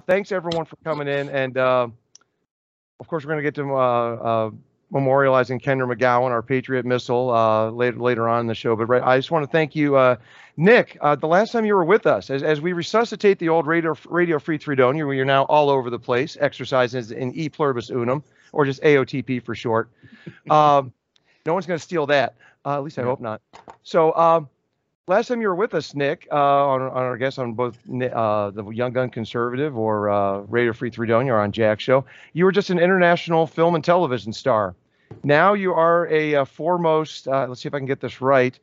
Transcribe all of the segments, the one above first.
thanks everyone for coming in, and uh, of course we're going to get to uh, uh, memorializing Kender MacGowan, our Patriot missile, uh, later later on in the show. But right, I just want to thank you, uh, Nick. Uh, the last time you were with us, as, as we resuscitate the old radio Radio Free Threedonia, we are now all over the place, exercises in E pluribus unum, or just AOTP for short. Um, no one's going to steal that. Uh, at least I hope not. So. Um, last time you were with us, Nick, uh, on, on our guest on both uh, the Young Gun Conservative or uh, Radio Free Threedonia or on Jack Show, you were just an international film and television star. Now you are a, a foremost, uh, let's see if I can get this right,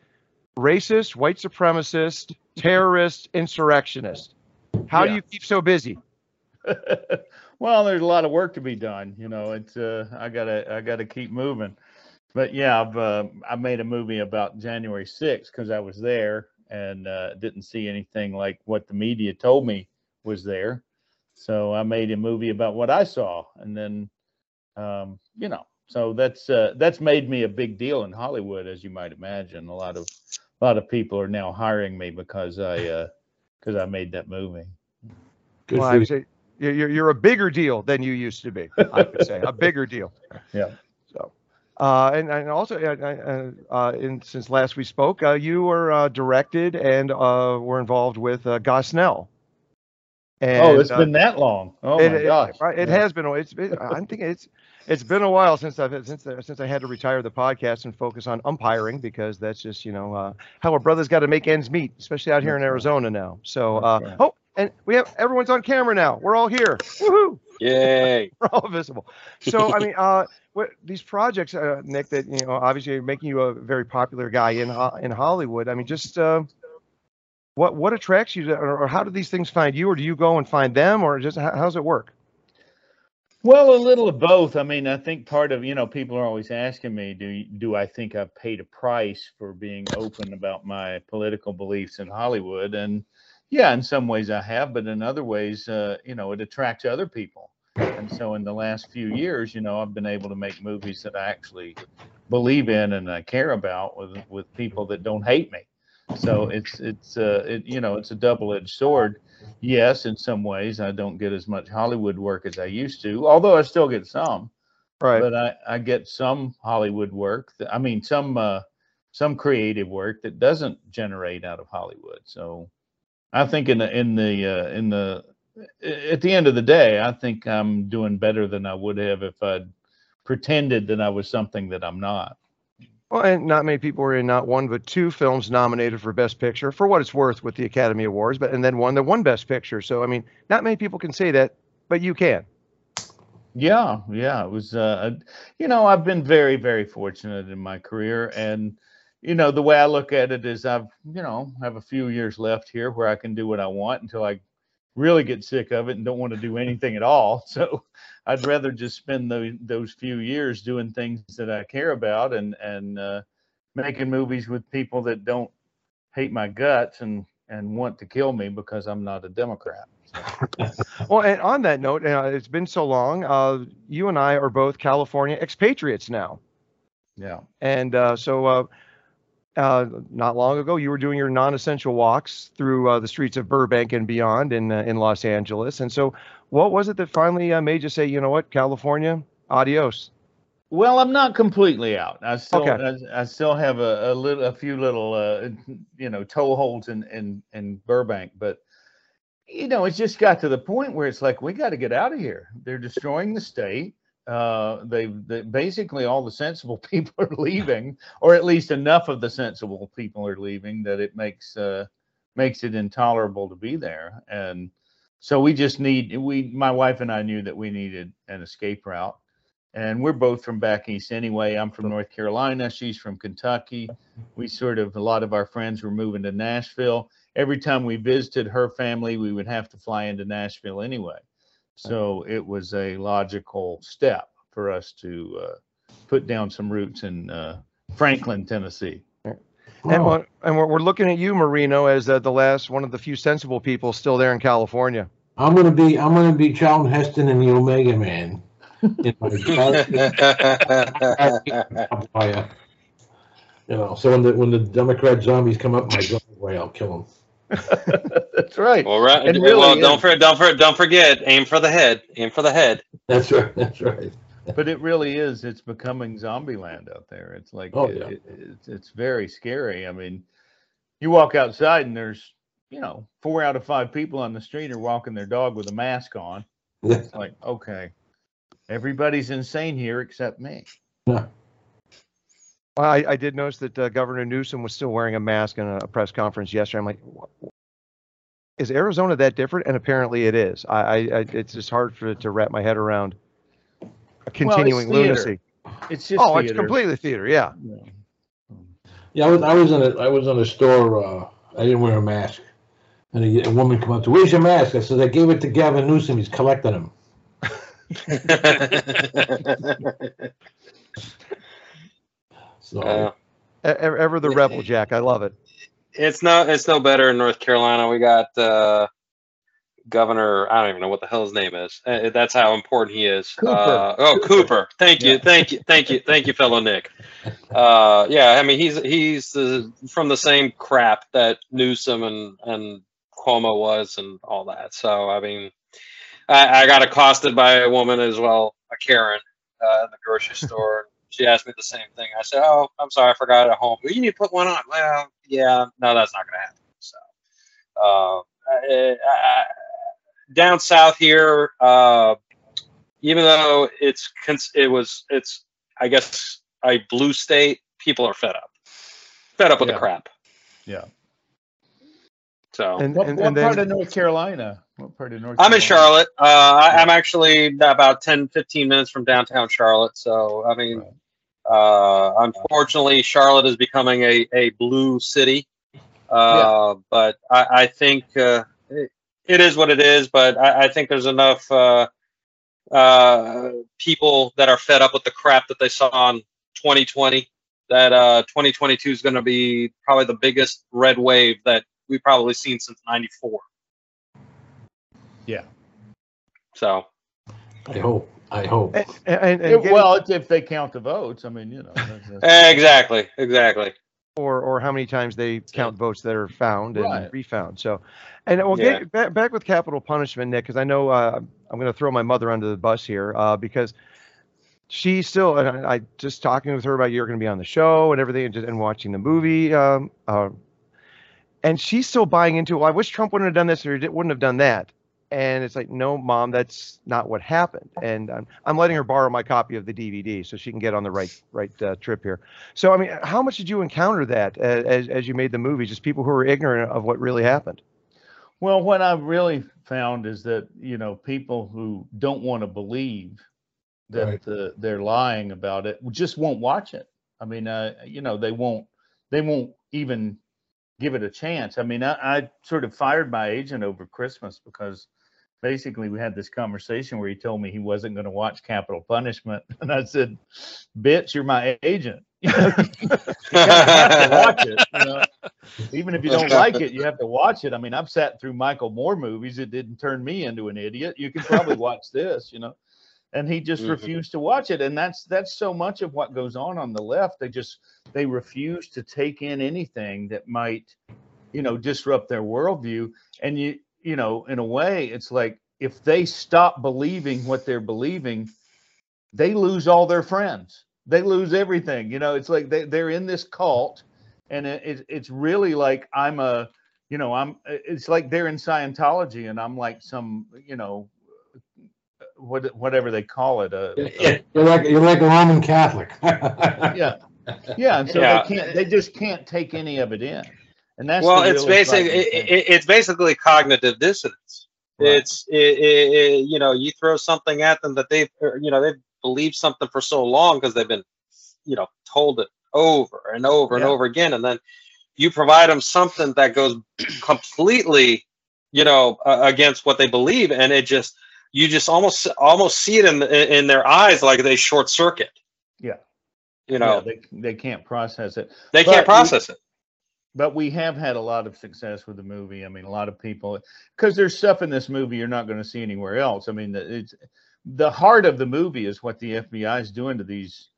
racist, white supremacist, terrorist, insurrectionist. How yeah. do you keep so busy? well, there's a lot of work to be done. You know, it's uh, I gotta I gotta keep moving but yeah, I've uh, I made a movie about January 6th because I was there and uh, didn't see anything like what the media told me was there. So I made a movie about what I saw, and then um, you know, so that's uh, that's made me a big deal in Hollywood, as you might imagine. A lot of a lot of people are now hiring me because I because uh, I made that movie. Good well, I would say you're you're a bigger deal than you used to be. I would say a bigger deal. Yeah. Uh, and, and also, uh, uh, in, since last we spoke, uh, you were uh, directed and uh, were involved with Gosnell. And, oh, it's been that long. Oh it, my gosh! It, it yeah. has been. It's. I'm thinking it's it's been a while since I've since since I had to retire the podcast and focus on umpiring because that's just you know how a brother's got to make ends meet, especially out here in Arizona now. So oh, and we have everyone's on camera now. We're all here. Woohoo! Yay! We're all visible. So I mean, uh, what these projects, uh, Nick, that you know, obviously are making you a very popular guy in in Hollywood. I mean, just uh, what what attracts you, to, or, or, how do these things find you, or do you go and find them, or just how, how's it work? Well, a little of both. I mean, I think part of you know people are always asking me, do do I think I've paid a price for being open about my political beliefs in Hollywood? And yeah, in some ways I have, but in other ways, uh, you know, it attracts other people and so in the last few years, you know, I've been able to make movies that I actually believe in and I care about with with people that don't hate me. So it's it's uh it, you know it's a double-edged sword. Yes, in some ways I don't get as much Hollywood work as I used to, although I still get some. Right. But I I get some Hollywood work. That, I mean some uh, some creative work that doesn't generate out of Hollywood. So I think in the in the uh, in the at the end of the day, I think I'm doing better than I would have if I'd pretended that I was something that I'm not. Well, and not many people were in not one but two films nominated for Best Picture, for what it's worth, with the Academy Awards, but and then one that won Best Picture. So I mean, not many people can say that, but you can. Yeah, yeah, it was. Uh, you know, I've been very, very fortunate in my career, and you know, the way I look at it is, I've, you know, have a few years left here where I can do what I want until I really get sick of it and don't want to do anything at all. So I'd rather just spend those those few years doing things that I care about and and uh, making movies with people that don't hate my guts and and want to kill me because I'm not a Democrat. well, and on that note, uh, it's been so long. Uh, you and I are both California expatriates now. Yeah. And uh, so uh, not long ago, you were doing your non-essential walks through uh, the streets of Burbank and beyond in uh, in Los Angeles. And so, what was it that finally uh, made you say, you know what, California, adios? Well, I'm not completely out. I still okay. I, I, still have a, a little a few little uh, you know toeholds in in in Burbank, but you know it's just got to the point where it's like we got to get out of here. They're destroying the state uh, they, they basically all the sensible people are leaving, or at least enough of the sensible people are leaving that it makes uh, makes it intolerable to be there. And so we just need we my wife and I knew that we needed an escape route. And we're both from back east anyway. I'm from North Carolina. She's from Kentucky. We sort of a lot of our friends were moving to Nashville. Every time we visited her family, we would have to fly into Nashville anyway. So it was a logical step for us to uh, put down some roots in uh, Franklin, Tennessee. And, we're, and we're, we're looking at you, Marino, as uh, the last one of the few sensible people still there in California. I'm gonna be I'm gonna be Charlton Heston and the Omega Man. you know, so when the when the Democrat zombies come up my driveway, I'll kill them. That's right. Well, right. It well, really don't is. forget, don't forget, don't forget. Aim for the head. Aim for the head. That's right, that's right. But it really is. It's becoming zombie land out there. It's like Oh, it- yeah. it- it's it's very scary. I mean, you walk outside and there's you know four out of five people on the street are walking their dog with a mask on. It's like okay, everybody's insane here except me. Well, I, I did notice that uh, Governor Newsom was still wearing a mask in a press conference yesterday. I'm like, "Wha- is Arizona that different? And apparently it is. I, I, I it's just hard for to wrap my head around a continuing theater. lunacy. It's just Oh, it's completely theater. Yeah. Yeah. Yeah, I was, I was in a, I was in a store, uh, I didn't wear a mask. And a, a woman come up to, where's your mask? I said, I gave it to Gavin Newsom, he's collecting them. So, Uh, Ever, ever the rebel, Jack. I love it. it's no, it's no better in North Carolina. We got uh, Governor. I don't even know what the hell his name is. Uh, that's how important he is. Cooper. Uh, oh, Cooper. Thank you, Yeah. thank you, thank you, thank you, fellow Nick. Uh, yeah, I mean he's he's the, from the same crap that Newsom and and Cuomo was and all that. So I mean, I, I got accosted by a woman as well, a Karen, uh, in the grocery store. She asked me the same thing. I said, "Oh, I'm sorry, I forgot it at home. Well, you need to put one on." Well, yeah, no, that's not going to happen. So, uh, I, I, down south here, uh, even though it's it was it's I guess a blue state, people are fed up, fed up with Yeah. the crap. Yeah. So And, What, and, what and part then, of North Carolina? What part of North? I'm in Charlotte. Uh, I, I'm actually about 10, 15 minutes from downtown Charlotte. So I mean, Right. uh, unfortunately, Charlotte is becoming a, a blue city. Uh, But I, I think uh, it, it is what it is. But I, I think there's enough uh, uh, people that are fed up with the crap that they saw on 2020 that uh, 2022 is going to be probably the biggest red wave that we've probably seen since '94. Yeah. So I hope, I hope. and, and, and If- getting- well, it's if they count the votes. I mean, you know. That's, that's, exactly, exactly. or or how many times they count votes that are found and Right. refound. So, and we'll Yeah. get back, back with Capitol Punishment, Nick, because I know uh, I'm going to throw my mother under the bus here uh, because she still, and I, I just talking with her about you're going to be on the show and everything, and, just, and watching the movie, um, uh, and she's still buying into. Well, I wish Trump wouldn't have done this or di- wouldn't have done that. And it's like, no, mom, that's not what happened. And I'm, I'm letting her borrow my copy of the DVD so she can get on the right right uh, trip here. So, I mean, how much did you encounter that as, as you made the movie? Just people who were ignorant of what really happened. Well, what I've really found is that you know people who don't want to believe that Right. uh, they're lying about it just won't watch it. I mean, uh, you know, they won't they won't even give it a chance. I mean, I, I sort of fired my agent over Christmas because basically we had this conversation where he told me he wasn't going to watch Capitol Punishment, and I said, "Bitch, you're my agent." You have to watch it. You know? Even if you don't like it, you have to watch it. I mean, I've sat through Michael Moore movies. It didn't turn me into an idiot. You can probably watch this, you know. And he just Mhm. refused to watch it. And that's that's so much of what goes on on the left. They just they refuse to take in anything that might, you know, disrupt their worldview. And you you know, in a way, it's like if they stop believing what they're believing, they lose all their friends. They lose everything. You know, it's like they, they're in this cult and it, it, it's really like I'm a, you know, I'm, it's like they're in Scientology and I'm like some, you know, what, whatever they call it. A, a- You're like, you're like a Roman Catholic. yeah. Yeah. And so Yeah. they can't, they just can't take any of it in. And that's, well, it's really basic. It, it, it's basically cognitive dissonance. Right. It's it, it, it, you know you throw something at them that they've you know they've believed something for so long because they've been you know told it over and over and over again, and then you provide them something that goes completely you know uh, against what they believe, and it just you just almost almost see it in the, in their eyes like they short circuit. Yeah. You know yeah, they, they can't process it. they but can't we- process it. but we have had a lot of success with the movie. I mean, a lot of people because there's stuff in this movie you're not going to see anywhere else. I mean, the- it's the heart of the movie is what the FBI is doing to these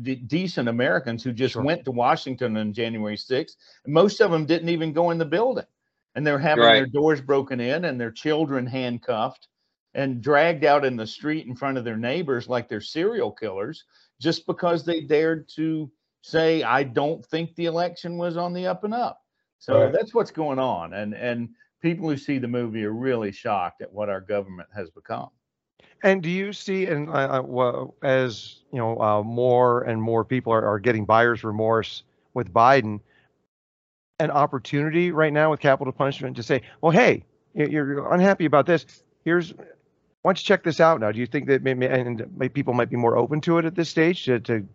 de- decent Americans who just Sure. went to Washington on January 6th. Most of them didn't even go in the building. and they're having Right. their doors broken in and their children handcuffed and dragged out in the street in front of their neighbors like they're serial killers just because they dared to say I don't think the election was on the up and up. So Right. that's what's going on and and people who see the movie are really shocked at what our government has become. And do you see, and uh, uh, well, as you know, uh, more and more people are, are getting buyer's remorse with Biden, an opportunity right now with Capitol Punishment to say, well, hey, you- you're unhappy about this. Here's, why don't you check this out now? Do you think that maybe and maybe people might be more open to it at this stage to, to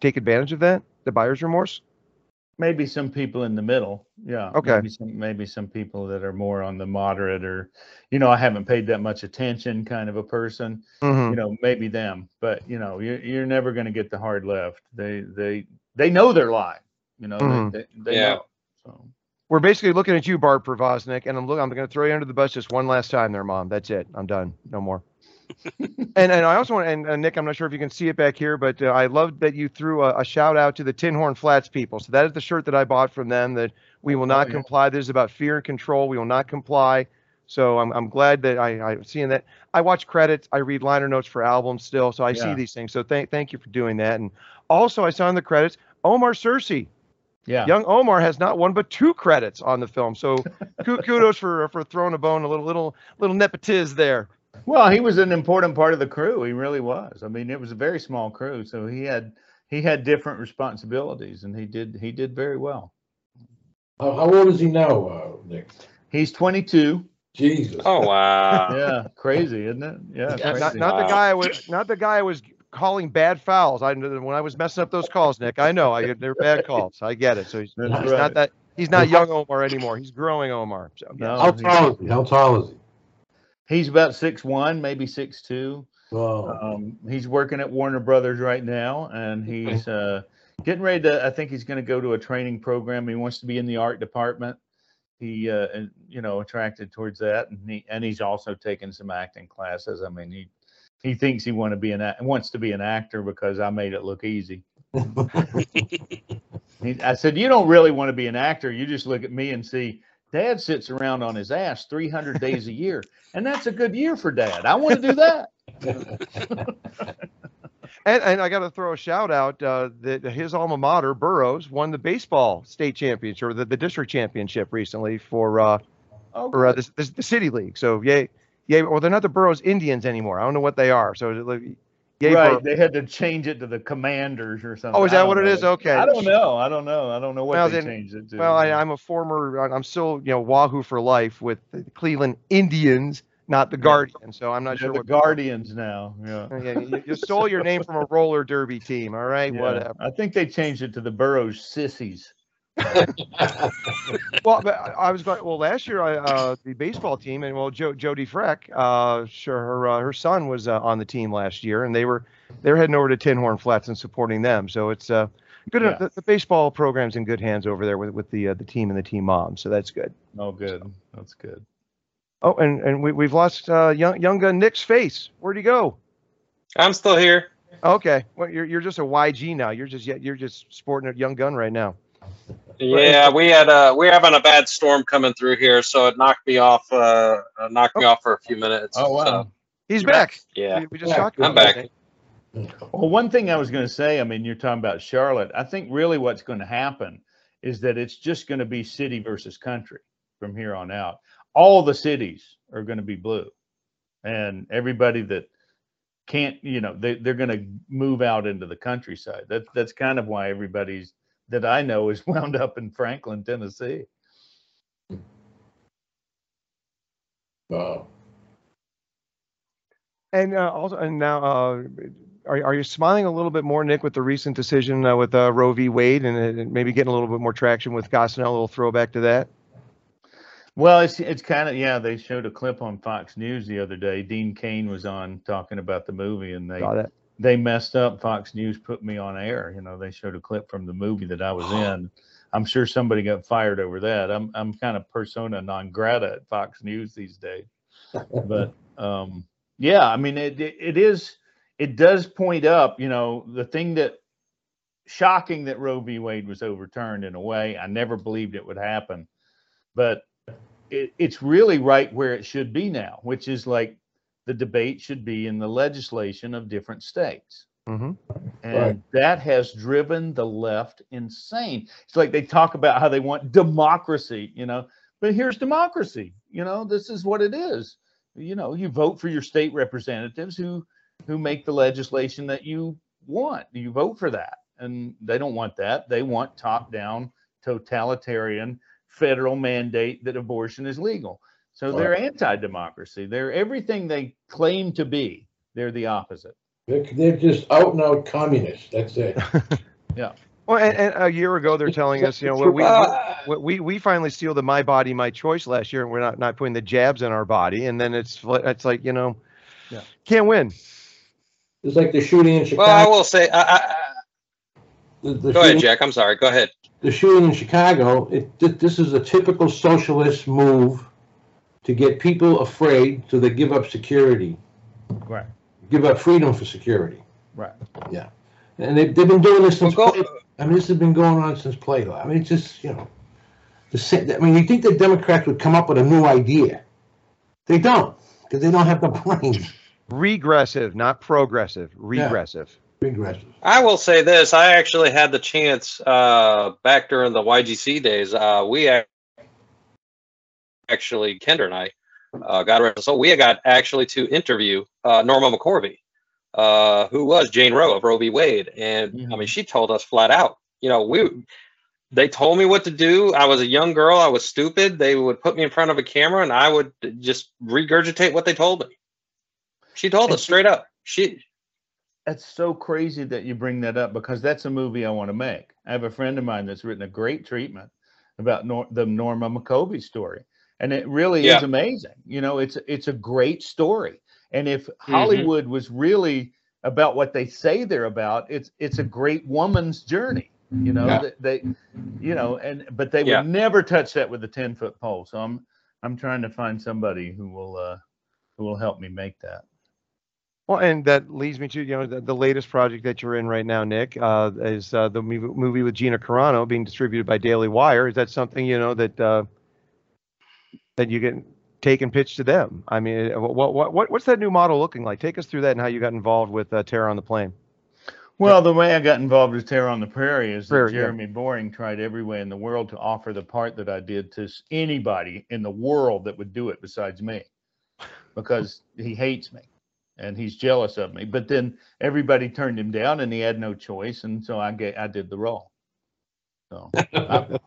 take advantage of that, the buyer's remorse? Maybe some people in the middle. Yeah. Okay. Maybe some, maybe some people that are more on the moderate or, you know, I haven't paid that much attention kind of a person. Mhm. You know, maybe them, but you know, you're, you're never going to get the hard left. They, they, they know they're lying, you know, Mhm. they, they, they Yeah. know. So, We're basically looking at you, Barb Provoznik, and I'm look, I'm going to throw you under the bus just one last time, there, Mom. That's it. I'm done. No more. and and I also want and uh, Nick, I'm not sure if you can see it back here, but uh, I love that you threw a, a shout out to the Tinhorn Flats people. So that is the shirt that I bought from them. That we will not yeah. comply. This is about fear and control. We will not comply. So I'm I'm glad that I I'm seeing that. I watch credits. I read liner notes for albums still, so I see these things. So thank thank you for doing that. And also I saw in the credits Omar Searcy. Yeah. Young Omar has not one but two credits on the film. So kudos for for throwing a bone, a little little little nepotiz there. Well, he was an important part of the crew. He really was. I mean, it was a very small crew, so he had, he had different responsibilities and he did, he did very well. How, how old is he now, uh, Nick? He's 22. Jesus. Oh wow. Yeah. Crazy, isn't it? Yeah. Yeah, Not, crazy. not the Wow. guy I was not the guy I was calling bad fouls. I when I was messing up those calls, Nick. I know I they're bad calls. I get it. So he's, he's right. not that he's not young Omar anymore. He's growing Omar. So. No, How tall is he? How tall is he? He's about six one, maybe six two. Well, Um, he's working at Warner Brothers right now, and he's uh, getting ready to. I think he's going to go to a training program. He wants to be in the art department. He, uh, you know, attracted towards that, and he and he's also taken some acting classes. I mean, he he thinks he want to be an a- wants to be an actor because I made it look easy. He, I said, you don't really want to be an actor. You just look at me and see. Dad sits around on his ass 300 days a year, and that's a good year for Dad. I want to do that. And and I got to throw a shout out uh, that his alma mater Burroughs won the baseball state championship or the, the district championship recently for uh, Oh, for uh, the, the, the city league. So yay, Well, they're not the Burroughs Indians anymore. I don't know what they are. So like, right. They had to change it to the Commanders or something. Oh, is that what it know. is? Okay. I don't know. I don't know. I don't know what Well, they then- changed it to. Well, I, I'm a former. I'm still, you know, Wahoo for life with the Cleveland Indians, not the. Guardians. So I'm not They're sure the what. Guardians now. Yeah. Oh, yeah, you, you stole your name from a roller derby team. All right, Yeah. whatever. I think they changed it to the Burroughs Sissies. Well, but I I was going. Well, last year, I, uh, the baseball team, and well, jo- Jody Freck, uh, sure, her uh, her son was uh, on the team last year, and they were they're heading over to Tinhorn Flats and supporting them. So it's uh, good. Yeah. The, the baseball program's in good hands over there with with the uh, the team and the team mom. So that's good. Oh, good. That's good. Oh, and and we we've lost uh, young young gun Nick's face. Where'd he go? I'm still here. Okay, well, you're you're just a YG now. You're just yet you're just sporting a young gun right now. Yeah, we had uh we're having a bad storm coming through here, so it knocked me off. Uh, uh, knocked me off for a few minutes. Oh, wow. So, He's back. yeah. We, we just Yeah, talked. I'm back. it. Well, one thing I was going to say, I mean, you're talking about Charlotte. I think really what's going to happen is that it's just going to be city versus country from here on out. All the cities are going to be blue, and everybody that can't, you know, they, they're going to move out into the countryside. That's that's kind of why everybody's that I know is wound up in Franklin, Tennessee. Wow. And uh, also, and now, uh, are are you smiling a little bit more, Nick, with the recent decision uh, with uh, Roe v. Wade, and maybe getting a little bit more traction with Gosnell? A little throwback to that. Well, it's it's kind of yeah. They showed a clip on Fox News the other day. Dean Cain was on talking about the movie, and they Saw that. They messed up. Fox News put me on air. You know, they showed a clip from the movie that I was in. I'm sure somebody got fired over that. I'm I'm kind of persona non grata at Fox News these days. But um, yeah, I mean, it, it it is it does point up. You know, the thing that shocking that Roe v. Wade was overturned in a way. I never believed it would happen, but it, it's really right where it should be now, which is like the debate should be in the legislation of different states. hmm And Right. that has driven the left insane. It's like they talk about how they want democracy, you know, but here's democracy. You know, this is what it is. You know, you vote for your state representatives who who make the legislation that you want. You vote for that. And they don't want that. They want top-down totalitarian federal mandate that abortion is legal. So they're anti-democracy. They're everything they claim to be. They're the opposite. They're, they're just out and out communists. That's it. Yeah. Well, and, and a year ago they're telling us, you know, we, we, we, we we finally steal the my body my choice last year, and we're not not putting the jabs in our body, and then it's it's like you know, Yeah. can't win. It's like the shooting in Chicago. well, I will say, I, I, the, the go ahead, shooting- Jack. I'm sorry. Go ahead. the shooting in Chicago, it, this is a typical socialist move to get people afraid so they give up security, Right. give up freedom for security. Right. Yeah. And they, they've been doing this since, Well, play, I mean, this has been going on since Plato. I mean, it's just, you know, the same, I mean, you think the Democrats would come up with a new idea. They don't, because they don't have the brains. Regressive, not progressive. Regressive. Regressive. I will say this. I actually had the chance uh, back during the YGC days. Uh, we ac- actually, Kender and I, uh, got rest her soul, we got actually to interview uh, Norma McCorvey, uh, who was Jane Roe of Roe v. Wade, and I mean, she told us flat out, you know, we. They told me what to do. I was a young girl. I was stupid. They would put me in front of a camera, and I would just regurgitate what they told me. She told And us she- straight up. She That's so crazy that you bring that up because that's a movie I want to make. I have a friend of mine that's written a great treatment about Nor- the Norma McCorvey story, and it really is amazing. You know, it's it's a great story, and if Mm-hmm. Hollywood was really about what they say they're about, it's it's a great woman's journey. You know, Yeah. that they, you know, and but they would never touch that with a ten foot pole. So I'm I'm trying to find somebody who will uh who will help me make that. Well, and that leads me to you know the, the latest project that you're in right now, Nick, uh, is uh, the movie, movie with Gina Carano being distributed by Daily Wire. Is that something you know that that you get take and pitch to them? I mean, what what what what's that new model looking like? Take us through that and how you got involved with uh, Terror on the Plane. Well, the way I got involved with Terror on the Prairie is that Prairie, yeah. Jeremy Boring tried every way in the world to offer the part that I did to anybody in the world that would do it besides me, because he hates me and he's jealous of me. But then everybody turned him down, and he had no choice, and so I get I did the role. So I,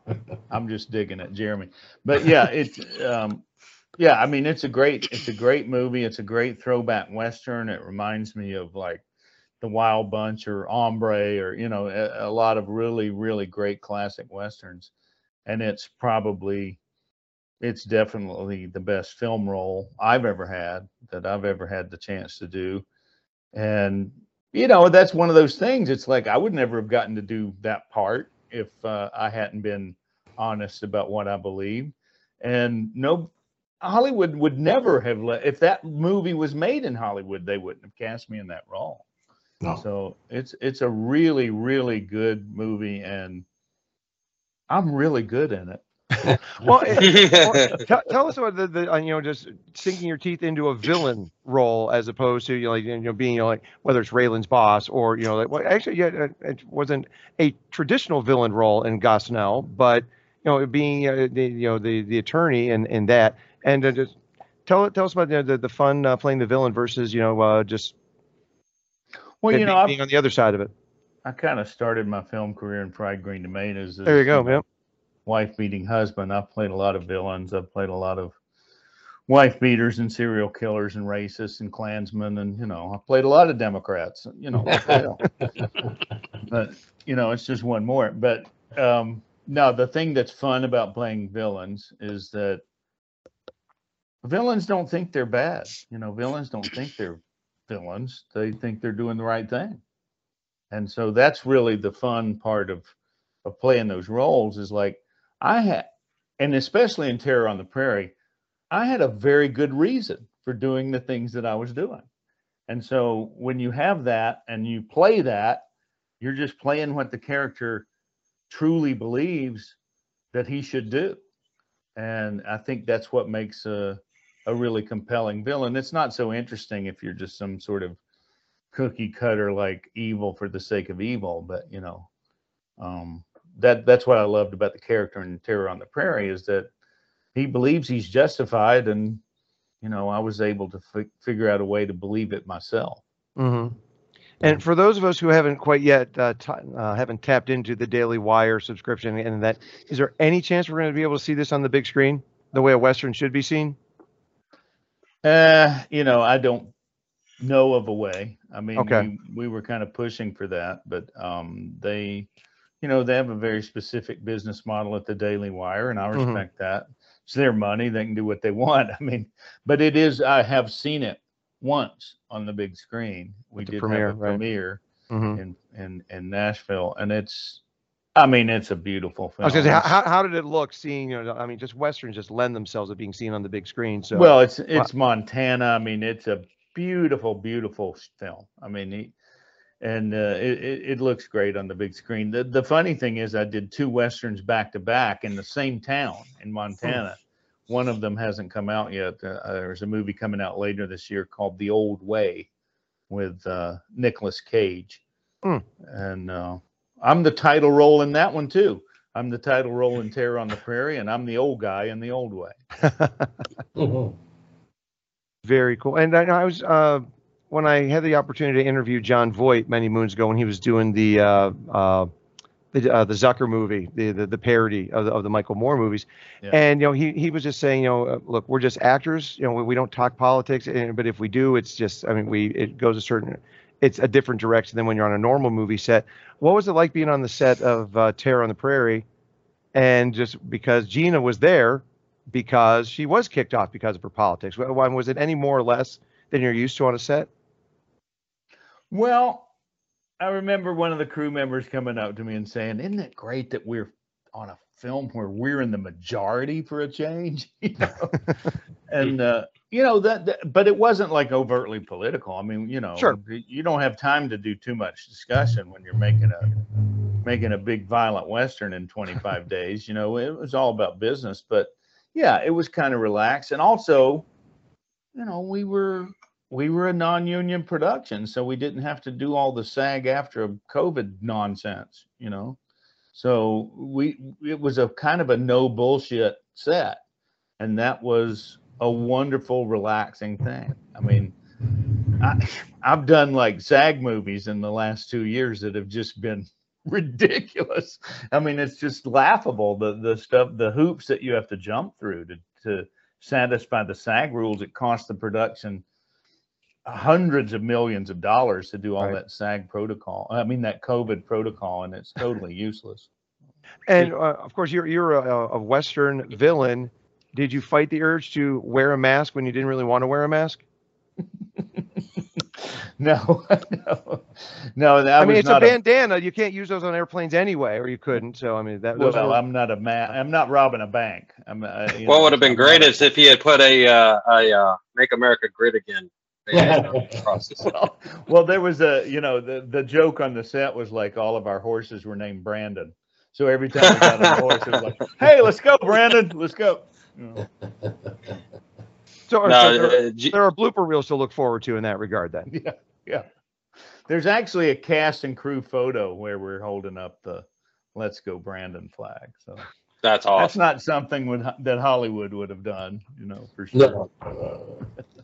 I'm just digging at Jeremy, but yeah, it's um, yeah. I mean, it's a great it's a great movie. It's a great throwback western. It reminds me of like the Wild Bunch or Hombre or you know a, a lot of really really great classic westerns, and it's probably it's definitely the best film role I've ever had that I've ever had the chance to do, and you know that's one of those things. It's like I would never have gotten to do that part if uh, I hadn't been honest about what I believed, and no. Hollywood would never have let if that movie was made in Hollywood, they wouldn't have cast me in that role. No. So it's it's a really really good movie, and I'm really good in it. Well, eh, well, tell, tell us about the, the uh, you know just sinking your teeth into a villain role as opposed to you know, like you know being you know, like whether it's Raylan's boss or you know like well actually yeah uh, it wasn't a traditional villain role in Gosnell but you know being uh, the you know the the attorney and and that and uh, just tell tell us about the the, the fun uh, playing the villain versus you know uh, just Well, you being, know, I, being on the other side of it. I kind of started my film career in Fried Green Tomatoes. There you as, go, know, man. Wife beating husband. I've played a lot of villains. I've played a lot of wife beaters and serial killers and racists and Klansmen, and you know, I've played a lot of Democrats. You know, like they don't. but you know, it's just one more. But um, no, the thing that's fun about playing villains is that villains don't think they're bad. You know, villains don't think they're villains. They think they're doing the right thing. And so that's really the fun part of of playing those roles is like I had and especially in Terror on the Prairie, I had a very good reason for doing the things that I was doing. And so when you have that and you play that, you're just playing what the character truly believes that he should do. and I think that's what makes a a really compelling villain. It's not so interesting if you're just some sort of cookie cutter like evil for the sake of evil, but you know, um, that that's what I loved about the character in Terror on the Prairie is that he believes he's justified, and you know, I was able to fi- figure out a way to believe it myself. Mm-hmm. And for those of us who haven't quite yet uh, t- uh, haven't tapped into the Daily Wire subscription and that, is there any chance we're going to be able to see this on the big screen the way a western should be seen? Uh, you know, I don't know of a way. I mean, Okay. we, we were kind of pushing for that, but um, they, you know, they have a very specific business model at the Daily Wire, and I Mhm. respect that. It's their money; they can do what they want. I mean, but it is. I have seen it once on the big screen. We the did premiere, have a right. premiere Mm-hmm. in in in Nashville, and it's. I mean, it's a beautiful I film. was going to say, how, how, did it look seeing, you know, I mean, just westerns just lend themselves to being seen on the big screen. So, Well, it's it's Montana. I mean, it's a beautiful, beautiful film. I mean, and uh, it, it it looks great on the big screen. The the funny thing is, I did two westerns back to back in the same town in Montana. One of them hasn't come out yet. Uh, uh, there's a movie coming out later this year called The Old Way with uh, Nicolas Cage, Hmm. and uh, I'm the title role in that one too. I'm the title role in Terror on the Prairie, and I'm the old guy in The Old Way. Mhm. Very cool. And I, I was uh, when I had the opportunity to interview Jon Voight many moons ago when he was doing the uh, uh, the, uh, the Zucker movie, the, the the parody of the, of the Michael Moore movies, Yeah. and you know he he was just saying, you know, uh, look, we're just actors. You know, we, we don't talk politics, and, but if we do, it's just, I mean, we it goes a certain, it's a different direction than when you're on a normal movie set. What was it like being on the set of uh, Terror on the Prairie, and just because Gina was there, because she was kicked off because of her politics. Wa- wa- Was it any more or less than you're used to on a set? Well, I remember one of the crew members coming up to me and saying, "Isn't it great that we're on a film where we're in the majority for a change?" You know, and uh, you know that, that- but it wasn't like overtly political. I mean, you know, Sure. you don't have time to do too much discussion when you're making a making a big violent western in 25 days. You know, it was all about business, but yeah, it was kind of relaxed, and also, you know, we were we were a non-union production, so we didn't have to do all the SAG after COVID nonsense, you know. So we it was a kind of a no bullshit set, and that was a wonderful, relaxing thing. I mean, I, I've done like SAG movies in the last two years that have just been ridiculous. I mean, it's just laughable the the stuff, the hoops that you have to jump through to to satisfy the SAG rules. It costs the production hundreds of millions of dollars to do all Right. that SAG protocol. I mean that COVID protocol, and it's totally useless. And uh, of course, you're you're a, a Western villain. Did you fight the urge to wear a mask when you didn't really want to wear a mask? No, no, no. That I, mean, was it's a not bandana. You can't use those on airplanes anyway, or you couldn't. So I mean, that those well, were- I'm not a man. I'm not robbing a bank. I'm. Uh, What know, would have been I'm great is if he had put a uh, a uh, "Make America Great Again" banner across his- well, well, there was a, you know, the the joke on the set was like all of our horses were named Brandon. So every time we got on a horse, it was like, "Hey, let's go, Brandon. Let's go." You know, so, so there, uh, G- there are blooper reels to look forward to in that regard. Then yeah, yeah. There's actually a cast and crew photo where we're holding up the "Let's Go, Brandon" flag. So that's that's not something would, that Hollywood would have done, you know, for sure. No.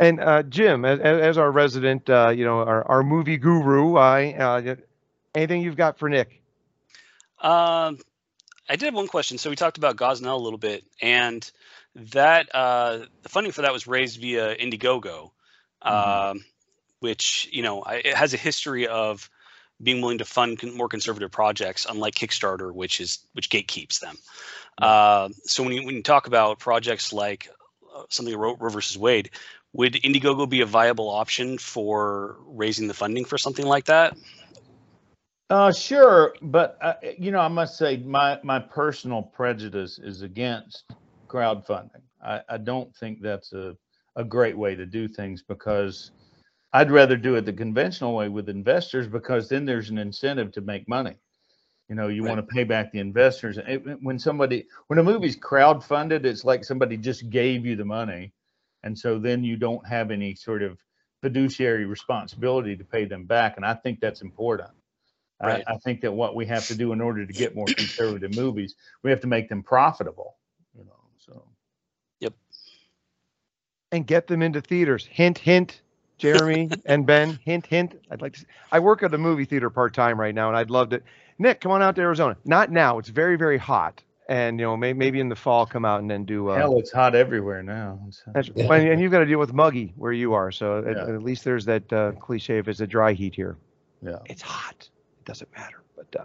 And uh, Jim, as, as our resident, uh, you know, our, our movie guru, I uh, anything you've got for Nick? Um, I did have one question. So we talked about Gosnell a little bit, and that uh, the funding for that was raised via Indiegogo, um, which you know it has a history of being willing to fund con- more conservative projects, unlike Kickstarter, which is which gatekeeps them. Uh, so when you when you talk about projects like uh, something like Roe Roe versus Wade, would Indiegogo be a viable option for raising the funding for something like that? Uh, sure, but uh, you know, I must say my my personal prejudice is against crowdfunding. I, I don't think that's a a great way to do things because I'd rather do it the conventional way with investors because then there's an incentive to make money. You know, you Right. want to pay back the investors. And it- when somebody, when a movie's crowdfunded, it's like somebody just gave you the money. And so then you don't have any sort of fiduciary responsibility to pay them back. And I think that's important. Right. I, I think that what we have to do in order to get more conservative movies, we have to make them profitable, you know, so. Yep. And get them into theaters. Hint, hint, Jeremy and Ben. Hint, hint. I'd like to. See, I work at a movie theater part time right now, and I'd love to. Nick, come on out to Arizona. Not now. It's very, very hot, and you know, may, maybe in the fall, come out and then do. Uh, Hell, it's hot everywhere now. It's- and and you've got to deal with muggy where you are. So at, Yeah. at least there's that uh, cliche if it's a dry heat here. Yeah. It's hot. It doesn't matter. But uh,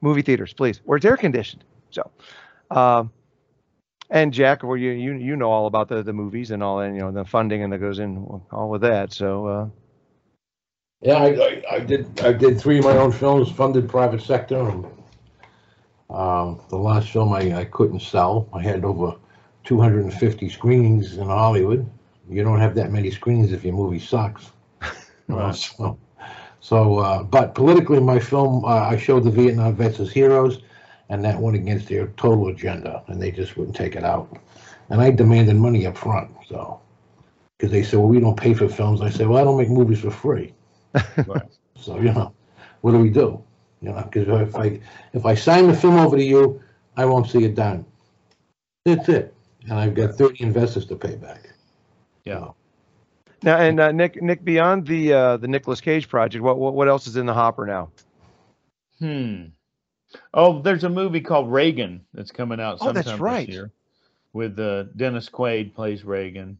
movie theaters, please, where it's air conditioned. So, um, and Jack, where you you you know all about the the movies and all, and you know the funding and that goes in all with that. So. Uh, Yeah, I, I, I did, I did three of my own films, funded private sector, and, um, the last film I, I couldn't sell, I had over two hundred and fifty screenings in Hollywood. You don't have that many screenings if your movie sucks. Right. So, so, uh, but politically, my film, uh, I showed the Vietnam vets as heroes, and that went against their total agenda, and they just wouldn't take it out. And I demanded money up front, so, because they said, well, we don't pay for films. I said, well, I don't make movies for free. Right. So, you know, what do we do? You know, because if I, if I sign the film over to you, I won't see it done. That's it. And I've got thirty investors to pay back. Yeah. now and uh, Nick Nick beyond the uh, the Nicolas Cage project, what, what what else is in the hopper now? Hmm. Oh, there's a movie called Reagan that's coming out Oh, sometime that's right. this year with uh, Dennis Quaid plays Reagan,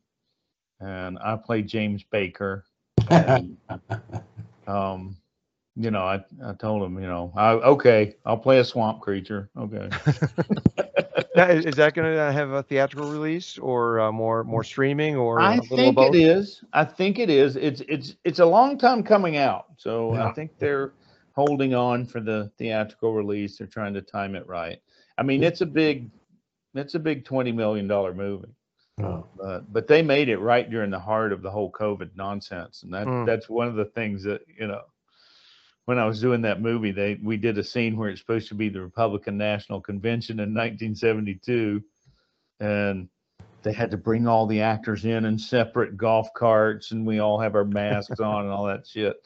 and I play James Baker. And, um, you know, I, I told him, you know, I, okay, I'll play a swamp creature. Okay. Now, is, is that going to have a theatrical release or uh, more more streaming or I a think it is. I think it is. It's it's it's a long time coming out, so Yeah. I think they're holding on for the theatrical release. They're trying to time it right. I mean, it's a big, it's a big twenty million dollar movie, Oh, but but they made it right during the heart of the whole COVID nonsense, and that Mm. that's one of the things that you know. When I was doing that movie, they we did a scene where it's supposed to be the Republican National Convention in 1972, and they had to bring all the actors in in separate golf carts and we all have our masks on and all that shit.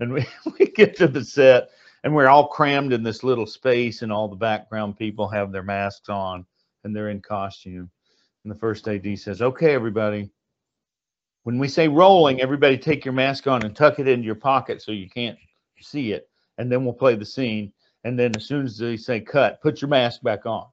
And we, we get to the set and we're all crammed in this little space and all the background people have their masks on and they're in costume. And the first ad says okay everybody. When we say rolling everybody take your mask on and tuck it into your pocket so you can't see it and then we'll play the scene and then as soon as they say cut put your mask back on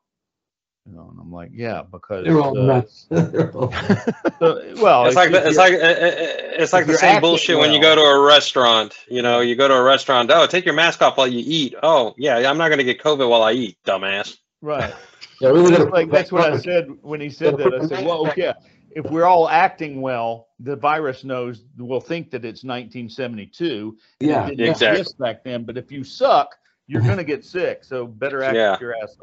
you know and i'm like yeah because They're all uh, nuts. They're all- so- well, it's like you- the, it's like it's like the same acting bullshit when you go to a restaurant. You know, you go to a restaurant. Oh, take your mask off while you eat. Oh, yeah, I'm not gonna get COVID while I eat, dumbass. right. Yeah, we were like that's what I said when he said that. I said, well, back yeah, if we're all acting well, the virus knows will think that it's 1972. Yeah. it Exactly. back then. But if you suck, you're gonna get sick. So better act Yeah. your ass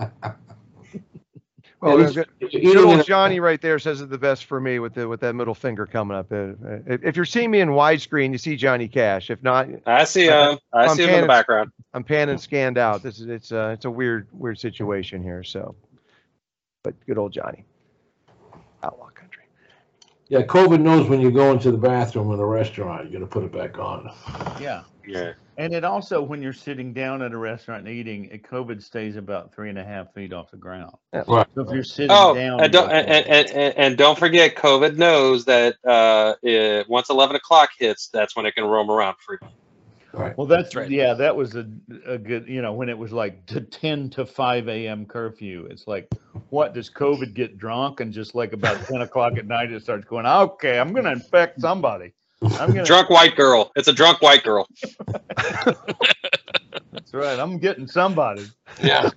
off. Well, Yeah, good, this- good old Johnny right there says it the best for me with the with that middle finger coming up. Uh, uh, If, if you're seeing me in widescreen, you see Johnny Cash. If not, I see him. I I'm see him in the background. I'm panning scanned out. This is it's uh it's a weird weird situation here. So, but good old Johnny, outlaw country. Yeah, COVID knows when you go into the bathroom in a restaurant, you gotta put it back on. Yeah. Yeah. And it also, when you're sitting down at a restaurant and eating, it COVID stays about three and a half feet off the ground. Right. So if you're sitting Oh, down, and don't and, and, and, and don't forget, COVID knows that uh, it, once 11 o'clock hits, that's when it can roam around free. Right. Well, that's That's right. yeah, that was a, a good, you know, when it was like to 10 to 5 a.m. curfew. It's like, what does COVID get drunk? And just like about 10 o'clock at night, it starts going, okay, I'm going to infect somebody. I'm going to, Drunk white girl. It's a drunk white girl. that's right. I'm getting somebody. Yeah.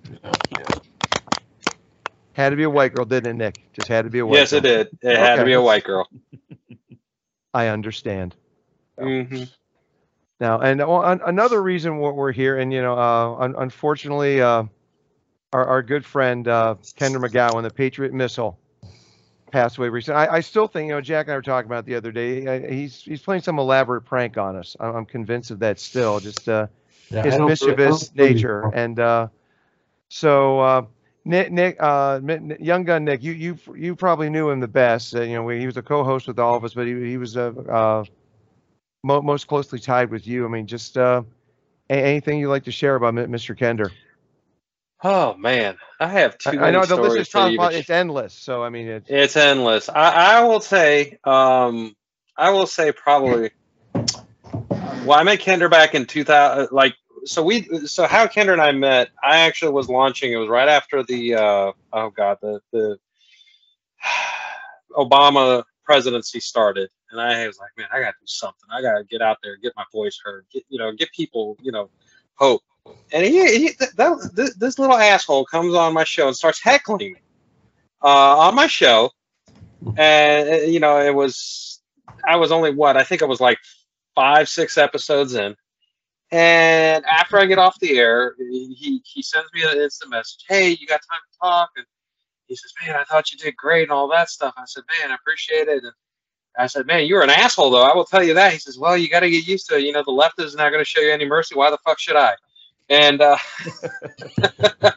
Had to be a white girl, didn't it, Nick? Just had to be a white. Girl. Yes, girl. it did. It had to be a white girl. I understand. hmm Now, and uh, an- another reason what we're here, and you know, uh, un- unfortunately, uh, our, our good friend uh, Kender MacGowan, the Patriot missile, passed away recently. I, I still think, you know, Jack and I were talking about the other day. He's he's playing some elaborate prank on us. I'm, I'm convinced of that still. Just uh, Yeah, his I don't- I mischievous nature. And uh, so, uh, Nick, Nick uh, young gun Nick, you you you probably knew him the best. Uh, you know, he was a co-host with all of us, but he he was a uh, mo- most closely tied with you. I mean, just uh, anything you'd like to share about Mr. Kender? Oh man, I have too I, I know the list is trying, even it's endless. So I mean, it's It's endless. I, I will say, um, I will say probably. Well, I met Kender back in 2000. Like, so we, so how Kender and I met, I actually was launching. It was right after the, uh, oh god, the the Obama presidency started, and I was like, man, I gotta do something. I gotta get out there, get my voice heard, get you know, get people, you know, hope. And he, he that, that, this little asshole comes on my show and starts heckling me uh, on my show. And uh, you know it was i was only what i think it was like five six episodes in. And after i get off the air he he sends me an instant message hey you got time to talk? And he says man i thought you did great and all that stuff. I said man i appreciate it. And i said man you're an asshole though i will tell you that he says well you got to get used to it you know the left is not going to show you any mercy why the fuck should i and uh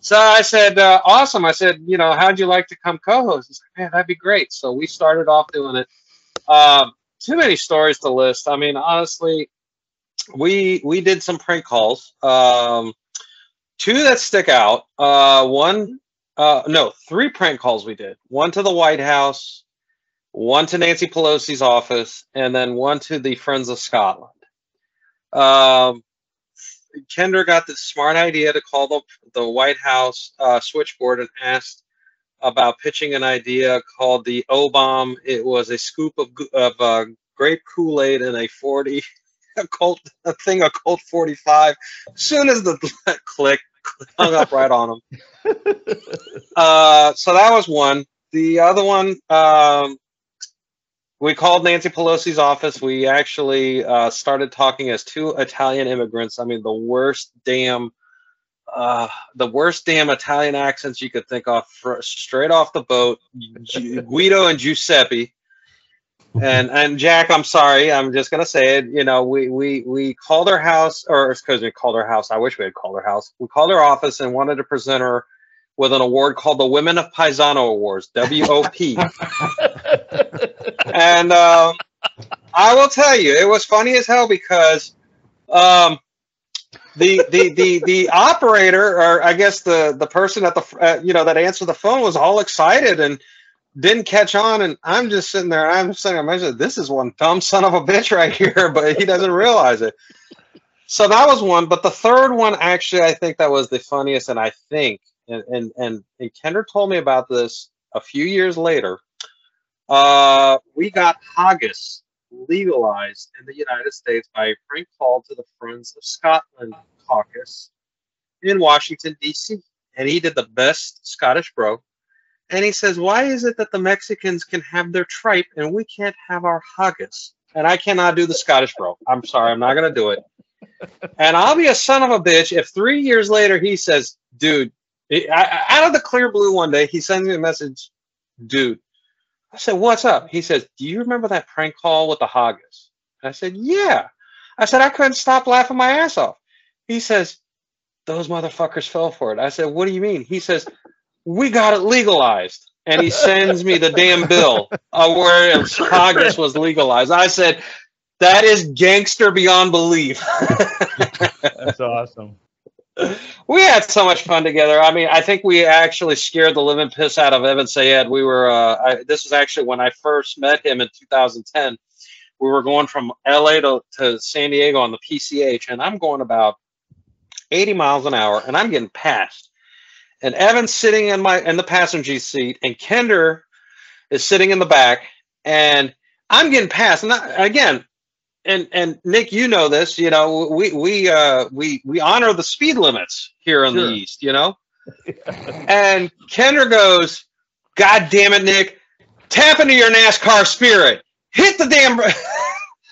So I said, uh, awesome. I said, you know, how'd you like to come co-host? He's like, man, that'd be great. So we started off doing it. Um, too many stories to list. I mean, honestly, we we did some prank calls. Um, two that stick out. Uh, one, uh, no, three prank calls we did. One to the White House, one to Nancy Pelosi's office, and then one to the Friends of Scotland. Um, Kender got the smart idea to call the, the White House uh, switchboard and asked about pitching an idea called the O bomb. It was a scoop of, of uh, grape Kool Aid in a 40, a Colt, a thing, a Colt 45. As soon as the click, hung up right on them. uh, so that was one. The other one, um, we called Nancy Pelosi's office. We actually uh, started talking as two Italian immigrants. I mean, the worst damn, uh, the worst damn Italian accents you could think of, fr- straight off the boat. Guido and Giuseppe. And and Jack, I'm sorry, I'm just gonna say it. You know, we we we called her house, or excuse me, called her house. I wish we had called her house. We called her office and wanted to present her with an award called the Women of Paisano Awards, WOP and um, I will tell you, it was funny as hell because um, the the the the operator, or I guess the the person at the uh, you know that answered the phone, was all excited and didn't catch on. And I'm just sitting there. I'm sitting there. I said, "This is one dumb son of a bitch right here," but he doesn't realize it. So that was one, but the third one actually, I think that was the funniest, and I think, and and and, and Kender told me about this a few years later. Uh, we got haggis legalized in the United States by a prank call to the Friends of Scotland caucus in Washington, D.C. And he did the best Scottish bro. And he says, Why is it that the Mexicans can have their tripe and we can't have our haggis? And I cannot do the Scottish bro. I'm sorry, I'm not going to do it. And I'll be a son of a bitch if three years later he says, Dude, out of the clear blue one day, he sends me a message, Dude, I said, What's up? He says, Do you remember that prank call with the haggis? I said, Yeah. I said, I couldn't stop laughing my ass off. He says, Those motherfuckers fell for it. I said, What do you mean? He says, We got it legalized. And he sends me the damn bill where haggis was legalized. I said, That is gangster beyond belief. That's awesome. We had so much fun together. I mean, I think we actually scared the living piss out of Evan Sayet. We were, uh, I, this was actually when I first met him in 2010. We were going from LA to, to San Diego on the PCH, and I'm going about 80 miles an hour, and I'm getting passed. And Evan's sitting in my in the passenger seat, and Kender is sitting in the back, and I'm getting passed. And I, again, and and Nick, you know this. You know, we we uh we we honor the speed limits here in Sure. the East. You know, and Kender goes, "God damn it, Nick! Tap into your NASCAR spirit. Hit the damn." br-"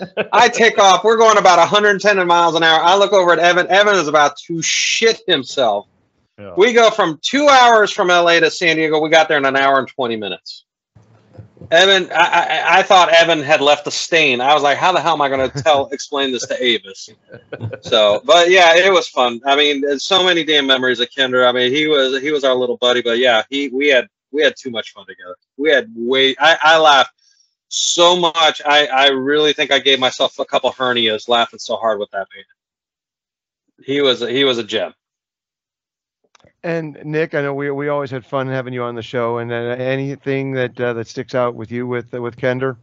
I take off. We're going about 110 miles an hour. I look over at Evan. Evan is about to shit himself. Yeah. We go from two hours from LA to San Diego. We got there in an hour and 20 minutes. Evan, I, I, I thought Evan had left a stain. I was like, how the hell am I going to tell, explain this to Avis? So, but yeah, it was fun. I mean, so many damn memories of Kender. I mean, he was he was our little buddy, but yeah, he we had we had too much fun together. We had way I, I laughed so much. I I really think I gave myself a couple hernias laughing so hard with that man. He was he was a gem. And Nick, I know we we always had fun having you on the show. And uh, anything that uh, that sticks out with you with with Kender?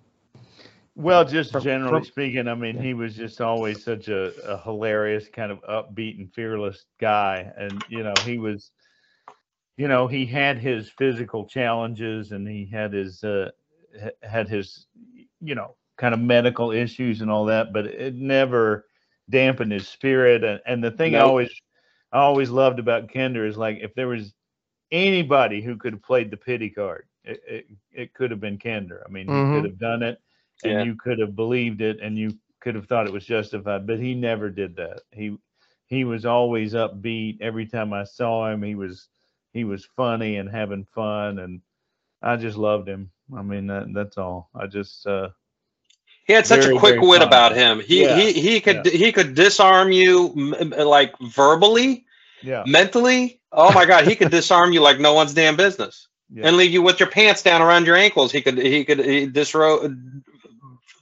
Well, just from, generally from, speaking, I mean, he was just always such a, a, hilarious, kind of upbeat and fearless guy. And you know, he was, you know, he had his physical challenges and he had his uh, had his, you know, kind of medical issues and all that, but it never dampened his spirit. And, and the thing nope. I always I always loved about Kender is like if there was anybody who could have played the pity card, it, it, it could have been Kender. I mean, mm-hmm. he could have done it and yeah. you could have believed it and you could have thought it was justified, but he never did that. He he was always upbeat. Every time I saw him, he was he was funny and having fun and I just loved him. I mean, that, that's all. I just uh he had such very, a quick wit fun. about him. He yeah. he he could yeah. he could disarm you like verbally, yeah, mentally. Oh my god, he could disarm you like no one's damn business, yeah. and leave you with your pants down around your ankles. He could he could he disrobe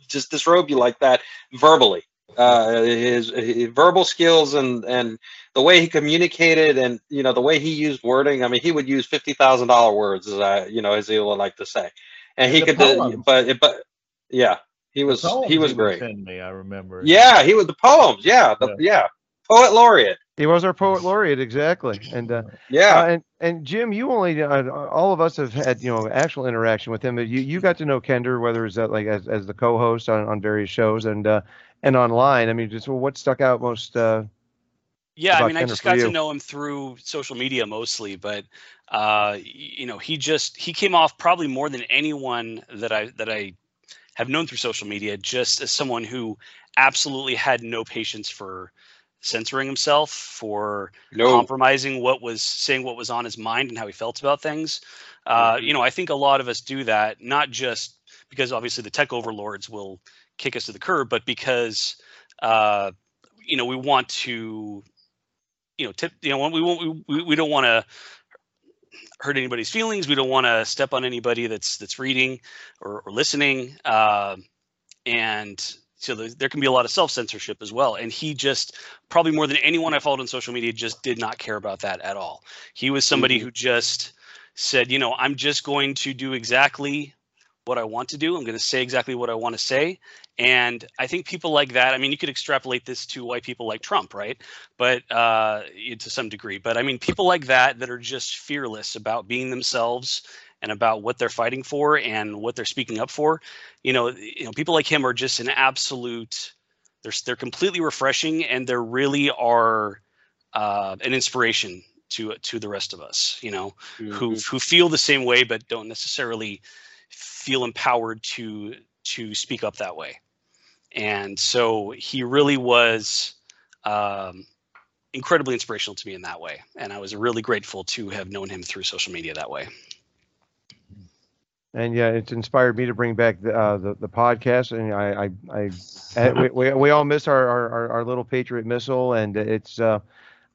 just disrobe you like that verbally. Uh, his, his verbal skills and and the way he communicated and you know the way he used wording. I mean, he would use fifty thousand dollar words, as I you know as he would like to say, and he could. But but yeah, he was he was great. Send me, I remember. Yeah, he was the poems. Yeah, the, yeah. yeah. poet laureate. He was our poet laureate, exactly. And uh, yeah, uh, and and Jim, you only uh, all of us have had you know actual interaction with him. But you you got to know Kender, whether it's that like as, as the co-host on, on various shows and uh, and online. I mean, just well, what stuck out most? Uh, yeah, I mean, Kender I just got you? to know him through social media mostly, but uh, you know, he just he came off probably more than anyone that I that I have known through social media just as someone who absolutely had no patience for censoring himself for no. compromising what was saying what was on his mind and how he felt about things uh, mm-hmm. you know i think a lot of us do that not just because obviously the tech overlords will kick us to the curb but because uh, you know we want to you know tip you know we won't we, we don't want to hurt anybody's feelings. We don't want to step on anybody that's that's reading or, or listening. Uh, and so the, there can be a lot of self censorship as well. And he just probably more than anyone I followed on social media just did not care about that at all. He was somebody mm-hmm. who just said, you know, I'm just going to do exactly what I want to do. I'm going to say exactly what I want to say. And I think people like that, I mean, you could extrapolate this to white people like Trump, right? But uh, to some degree. But I mean, people like that that are just fearless about being themselves and about what they're fighting for and what they're speaking up for. You know, you know, people like him are just an absolute. They're they're completely refreshing, and they really are uh, an inspiration to to the rest of us. You know, mm-hmm. who who feel the same way but don't necessarily feel empowered to to speak up that way. And so he really was um, incredibly inspirational to me in that way. And I was really grateful to have known him through social media that way. And yeah, it's inspired me to bring back the uh, the, the, podcast. And I, I, I, we, we, all miss our, our, our little Patriot missile, and it's. Uh,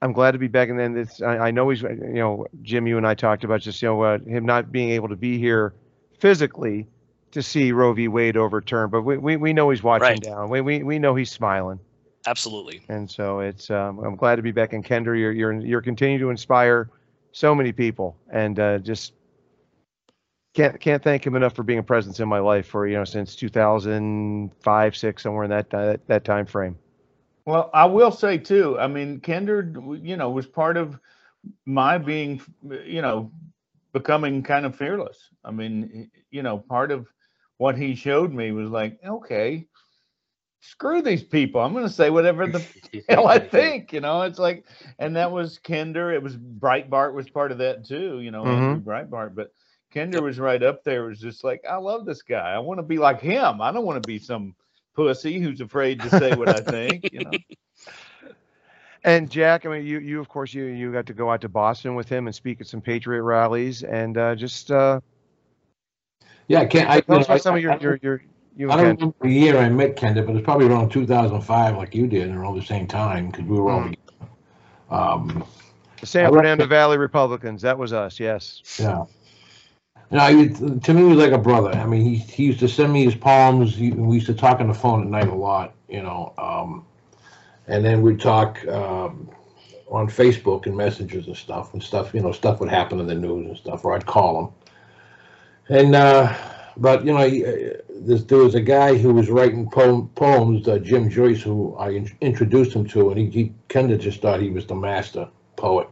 I'm glad to be back. And then it's. I, I, know he's. You know, Jim, you and I talked about just you know uh, him not being able to be here physically to see Roe v. Wade overturned, but we, we, we know he's watching right. down. We, we we know he's smiling. Absolutely. And so it's um, I'm glad to be back in Kender, You're you're you're continuing to inspire so many people, and uh, just can't can't thank him enough for being a presence in my life for you know since 2005 six somewhere in that that, that time frame. Well, I will say too. I mean, Kender, you know, was part of my being, you know, becoming kind of fearless. I mean, you know, part of what he showed me was like, okay, screw these people. I'm going to say whatever the hell I think. You know, it's like, and that was Kender. It was Breitbart was part of that too. You know, mm-hmm. Breitbart, but Kender was right up there. Was just like, I love this guy. I want to be like him. I don't want to be some pussy who's afraid to say what I think. You know. And Jack, I mean, you you of course you you got to go out to Boston with him and speak at some Patriot rallies and uh, just. Uh... Yeah, I can't. I, Tell you us know, about some I- of your, I- your, your, you I don't Ken. remember the year I met Kender, but it's probably around 2005, like you did, around the same time, because we were all Hmm. together. Um, The San I Fernando Valley Republicans. That was us. Yes. yeah. You he, to me, he was like a brother. I mean, he, he used to send me his poems. He, we used to talk on the phone at night a lot, you know. Um, and then we'd talk um, on Facebook and messages and stuff, and stuff, you know, stuff would happen in the news and stuff, or I'd call him. And, uh, but, you know, he, uh, there's, there was a guy who was writing poem, poems, uh, Jim Joyce, who I in, introduced him to, and he, he kind of just thought he was the master poet.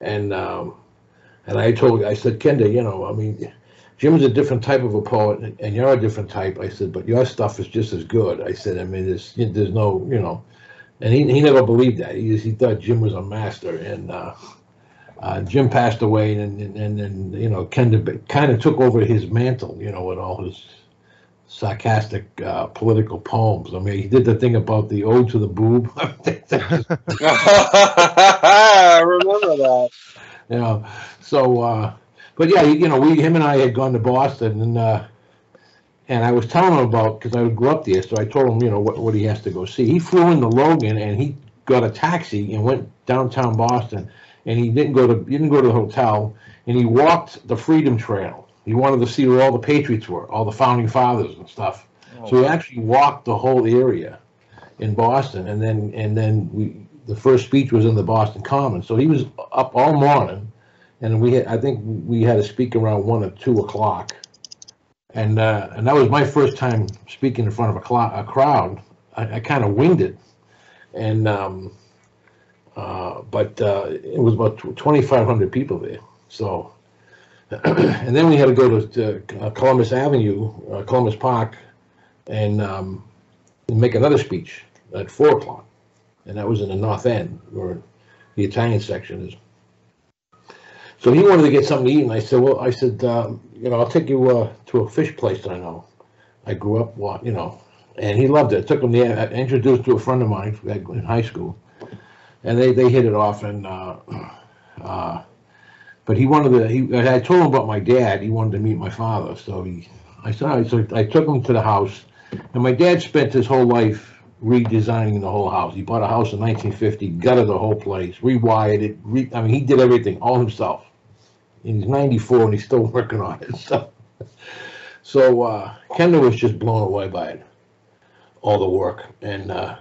And, um, and I told, I said, Kender, you know, I mean, Jim's a different type of a poet, and you're a different type. I said, but your stuff is just as good. I said, I mean, there's, there's no, you know, and he, he never believed that. He, he thought Jim was a master, and uh, uh, Jim passed away, and and and, and you know, Kender kind of took over his mantle, you know, with all his sarcastic uh, political poems. I mean, he did the thing about the ode to the boob. I remember that. You know, so, uh, but yeah, you know, we, him and I had gone to Boston and, uh, and I was telling him about, cause I grew up there, so I told him, you know, what, what he has to go see. He flew into Logan and he got a taxi and went downtown Boston and he didn't go to, he didn't go to the hotel and he walked the Freedom Trail. He wanted to see where all the patriots were, all the founding fathers and stuff. So he actually walked the whole area in Boston, and then and then we the first speech was in the Boston Commons. So he was up all morning, and we had, I think we had to speak around one or two o'clock, and uh, and that was my first time speaking in front of a, clou- a crowd. I, I kind of winged it, and um, uh, but uh, it was about twenty five hundred people there. So. And then we had to go to, to uh, Columbus Avenue, uh, Columbus Park, and um, make another speech at four o'clock, and that was in the north end where the Italian section is. So he wanted to get something to eat, and I said, "Well, I said, um, you know, I'll take you uh, to a fish place that I know. I grew up, you know, and he loved it. Took him there, I introduced to a friend of mine in high school, and they they hit it off, and uh, uh, but he wanted to. He I told him about my dad. He wanted to meet my father, so he. I said, so I took him to the house, and my dad spent his whole life redesigning the whole house. He bought a house in 1950, gutted the whole place, rewired it. Re, I mean, he did everything all himself. And he's 94 and he's still working on it. So, so uh, Kendall was just blown away by it, all the work, and uh,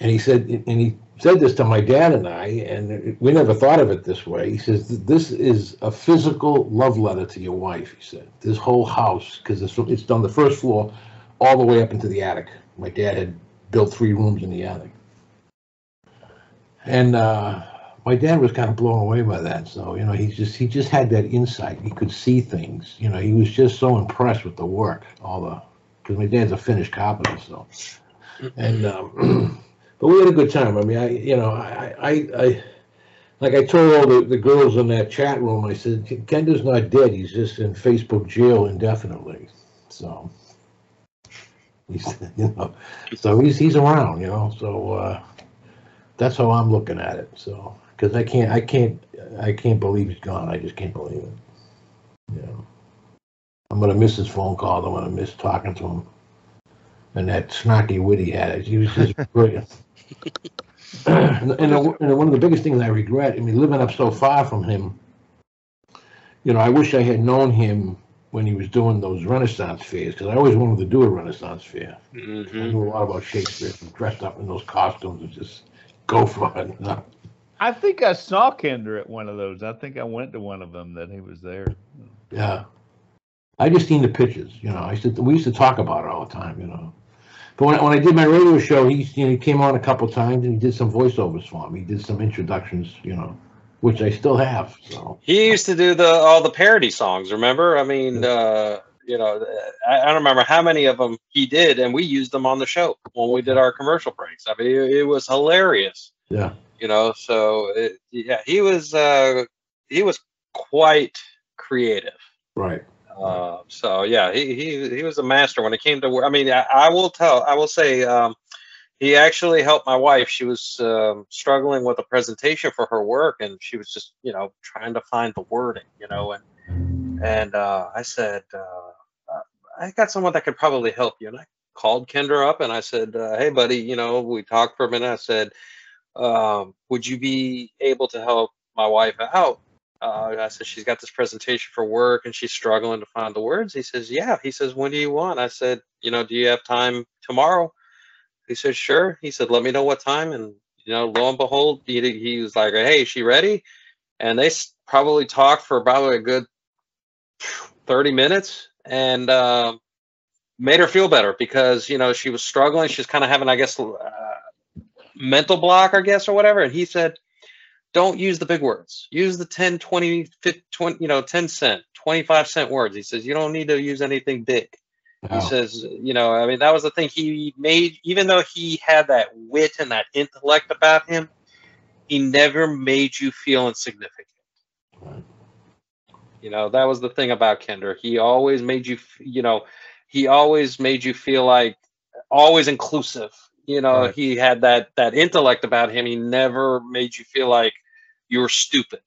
and he said, and he said this to my dad and I, and we never thought of it this way. He says, "This is a physical love letter to your wife." He said, "This whole house, because it's it's done the first floor, all the way up into the attic. My dad had built three rooms in the attic, and uh, my dad was kind of blown away by that. So you know, he just he just had that insight. He could see things. You know, he was just so impressed with the work, all the because my dad's a finished carpenter, so and." Um, but we had a good time. I mean, I, you know, I, I, I like I told all the, the girls in that chat room, I said, Kender's not dead. He's just in Facebook jail indefinitely. So he's, you know, so he's, he's around, you know, so, uh, that's how I'm looking at it. So, cause I can't, I can't, I can't believe he's gone. I just can't believe it. You know, I'm going to miss his phone calls. I'm to miss talking to him. And that snarky wit he had, he was just brilliant and, and, and one of the biggest things I regret, I mean, living up so far from him, you know, I wish I had known him when he was doing those Renaissance fairs, because I always wanted to do a Renaissance fair. I Mhm. knew a lot about Shakespeare, and dressed up in those costumes and just go for it. I think I saw Kender at one of those. I think I went to one of them that he was there. Yeah. I just seen the pictures, you know. I used to, we used to talk about it all the time, you know. But when, when I did my radio show, he, you know, he came on a couple times and he did some voiceovers for me. He did some introductions, you know, which I still have. So He used to do the all the parody songs. Remember? I mean, uh, you know, I, I don't remember how many of them he did, and we used them on the show when we did our commercial breaks. I mean, it, it was hilarious. yeah, You know, so it, yeah, he was uh, he was quite creative. right. Uh, so yeah, he, he he was a master when it came to. I mean, I, I will tell, I will say, um, he actually helped my wife. She was um, struggling with a presentation for her work, and she was just, you know, trying to find the wording, you know, and and uh, I said, uh, I got someone that could probably help you. And I called Kender up and I said, uh, Hey, buddy, you know, we talked for a minute. I said, um, Would you be able to help my wife out? Uh, I said, She's got this presentation for work and she's struggling to find the words. He says, Yeah. He says, When do you want? I said, You know, do you have time tomorrow? He said, Sure. He said, Let me know what time. And, you know, lo and behold, he, he was like, Hey, is she ready? And they probably talked for about a good 30 minutes and uh, made her feel better because you know she was struggling she's kind of having i guess uh, mental block i guess or whatever and he said don't use the big words use the 10 20, 50, 20 you know 10 cent 25 cent words he says you don't need to use anything big he says you know i mean that was the thing he made even though he had that wit and that intellect about him he never made you feel insignificant you know, that was the thing about Kender. He always made you, you know, he always made you feel like always inclusive. You know, right. he had that that intellect about him. He never made you feel like you were stupid,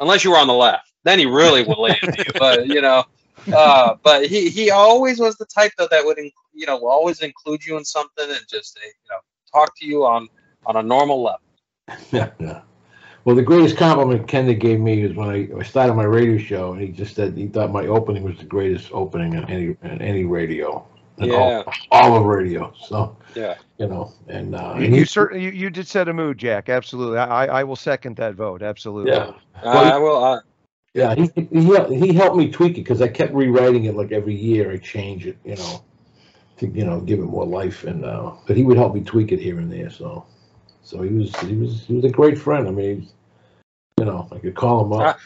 unless you were on the left. Then he really would into you. But you know, uh, but he he always was the type though that would you know always include you in something and just you know talk to you on on a normal level. Yeah, yeah. Well, the greatest compliment Kender gave me was when I, I started my radio show, and he just said he thought my opening was the greatest opening in any in any radio, in yeah, all, all of radio. So yeah, you know, and uh, you, and you certainly you, you did set a mood, Jack. Absolutely, I I will second that vote. Absolutely. Yeah, well, I will. Uh, yeah, he he he helped me tweak it because I kept rewriting it like every year. I change it, you know, to you know give it more life, and uh, but he would help me tweak it here and there. So. So he was he was he was a great friend. I mean, you know, I could call him up.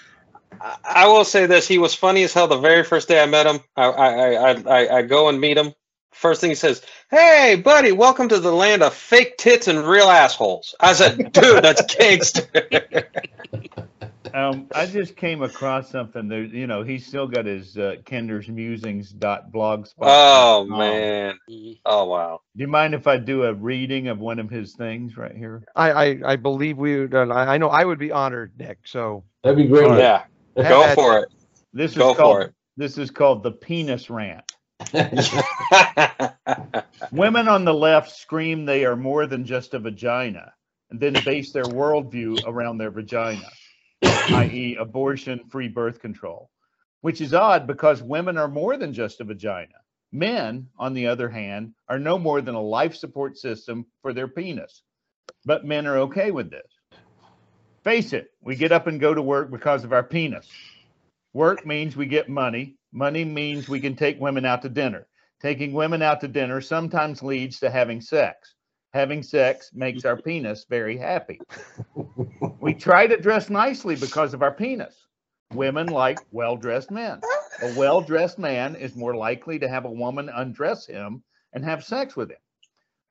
I, I, will say this: he was funny as hell. The very first day I met him, I I I I, I go and meet him. First thing he says, "Hey, buddy, welcome to the land of fake tits and real assholes." I said, "Dude, that's gangster." um, I just came across something. There, you know, he's still got his uh, Kender's Musings dot blogspot. Oh man! Oh wow! Do you mind if I do a reading of one of his things right here? I I, I believe we would. Uh, I know I would be honored, Nick. So that'd be great. Yeah, go for it. This go is called. This is called the penis rant. Women on the left scream they are more than just a vagina, and then base their worldview around their vagina i.e., abortion, free birth control, which is odd because women are more than just a vagina. Men, on the other hand, are no more than a life support system for their penis. But men are okay with this. Face it, we get up and go to work because of our penis. Work means we get money. Money means we can take women out to dinner. Taking women out to dinner sometimes leads to having sex having sex makes our penis very happy. we try to dress nicely because of our penis. Women like well dressed men. A well dressed man is more likely to have a woman undress him and have sex with him.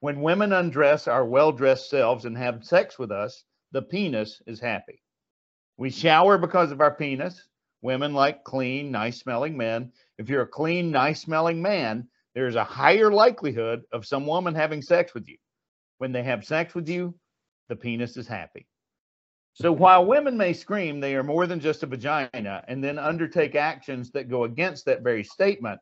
When women undress our well dressed selves and have sex with us, the penis is happy. We shower because of our penis. Women like clean, nice smelling men. If you're a clean, nice smelling man, there's a higher likelihood of some woman having sex with you when they have sex with you, the penis is happy. So while women may scream they are more than just a vagina and then undertake actions that go against that very statement,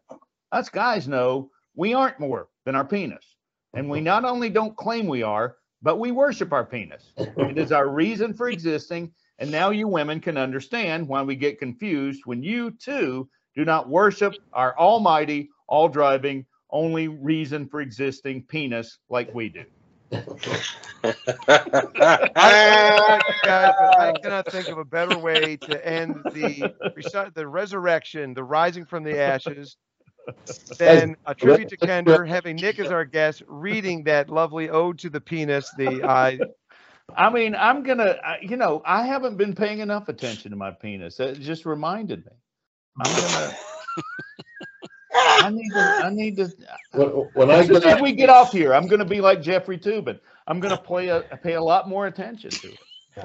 us guys know we aren't more than our penis. And we not only don't claim we are, but we worship our penis. It is our reason for existing. And now you women can understand why we get confused when you too do not worship our almighty, all driving, only reason for existing penis like we do. I, guys, I cannot think of a better way to end the the resurrection, the rising from the ashes, than a tribute to Kender, having Nick as our guest, reading that lovely ode to the penis. The uh, I mean, I'm gonna, you know, I haven't been paying enough attention to my penis. It just reminded me. I'm gonna. I need to. I need to. Uh, when, when I as soon as we get off here, I'm going to be like Jeffrey Toobin. I'm going to play a pay a lot more attention to it.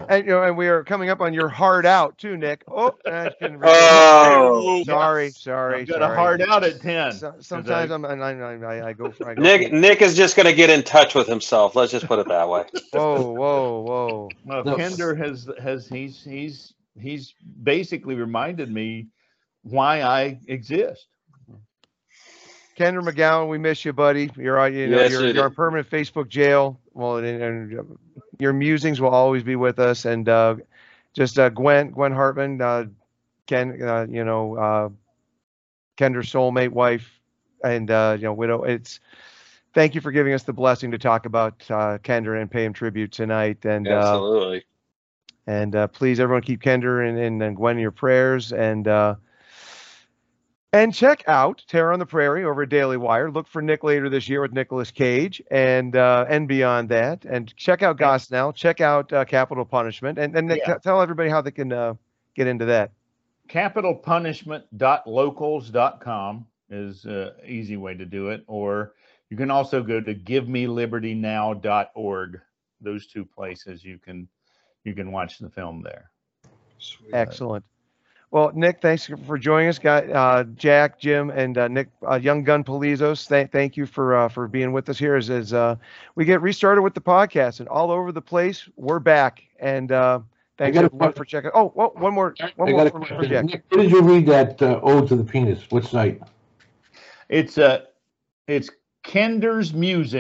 And you know, and we are coming up on your hard out too, Nick. Oh, oh sorry, sorry. I've got a hard out at ten. So, sometimes I, am I, I, I, go for. I go Nick. For, Nick is just going to get in touch with himself. Let's just put it that way. whoa, whoa, whoa. Well, no. Kender has has he's he's he's basically reminded me why I exist. Kender MacGowan, we miss you, buddy. You're on, you know, Yes, you're, you're permanent Facebook jail. Well, and, and your musings will always be with us. And uh, just uh, Gwen, Gwen Hartman, uh, Ken, uh, you know, uh, Kender's soulmate wife, and uh, you know, widow. It's thank you for giving us the blessing to talk about uh, Kender and pay him tribute tonight. And uh, Absolutely. and uh, please, everyone, keep Kender and, and, and Gwen in your prayers. And uh, and check out Terror on the Prairie over at Daily Wire. Look for Nick later this year with Nicolas Cage, and uh, and beyond that. And check out Gosnell. Check out uh, Capitol Punishment. And and Nick, Yeah. tell everybody how they can uh, get into that. capitalpunishment.locals.com is an easy way to do it or you can also go to givemelibertynow.org those two places you can you can watch the film there Excellent. Well, Nick, thanks for joining us. Got uh, Jack, Jim, and uh, Nick, uh, Young Gun Polyzos. Thank, thank you for uh, for being with us here. As, as uh, we get restarted with the podcast and all over the place, we're back. And uh, thanks a everyone for checking. Oh, well, one more, one more got a for, for. Jack. Nick, Where did you read that uh, Ode to the Penis? What site? it's uh it's kender's musing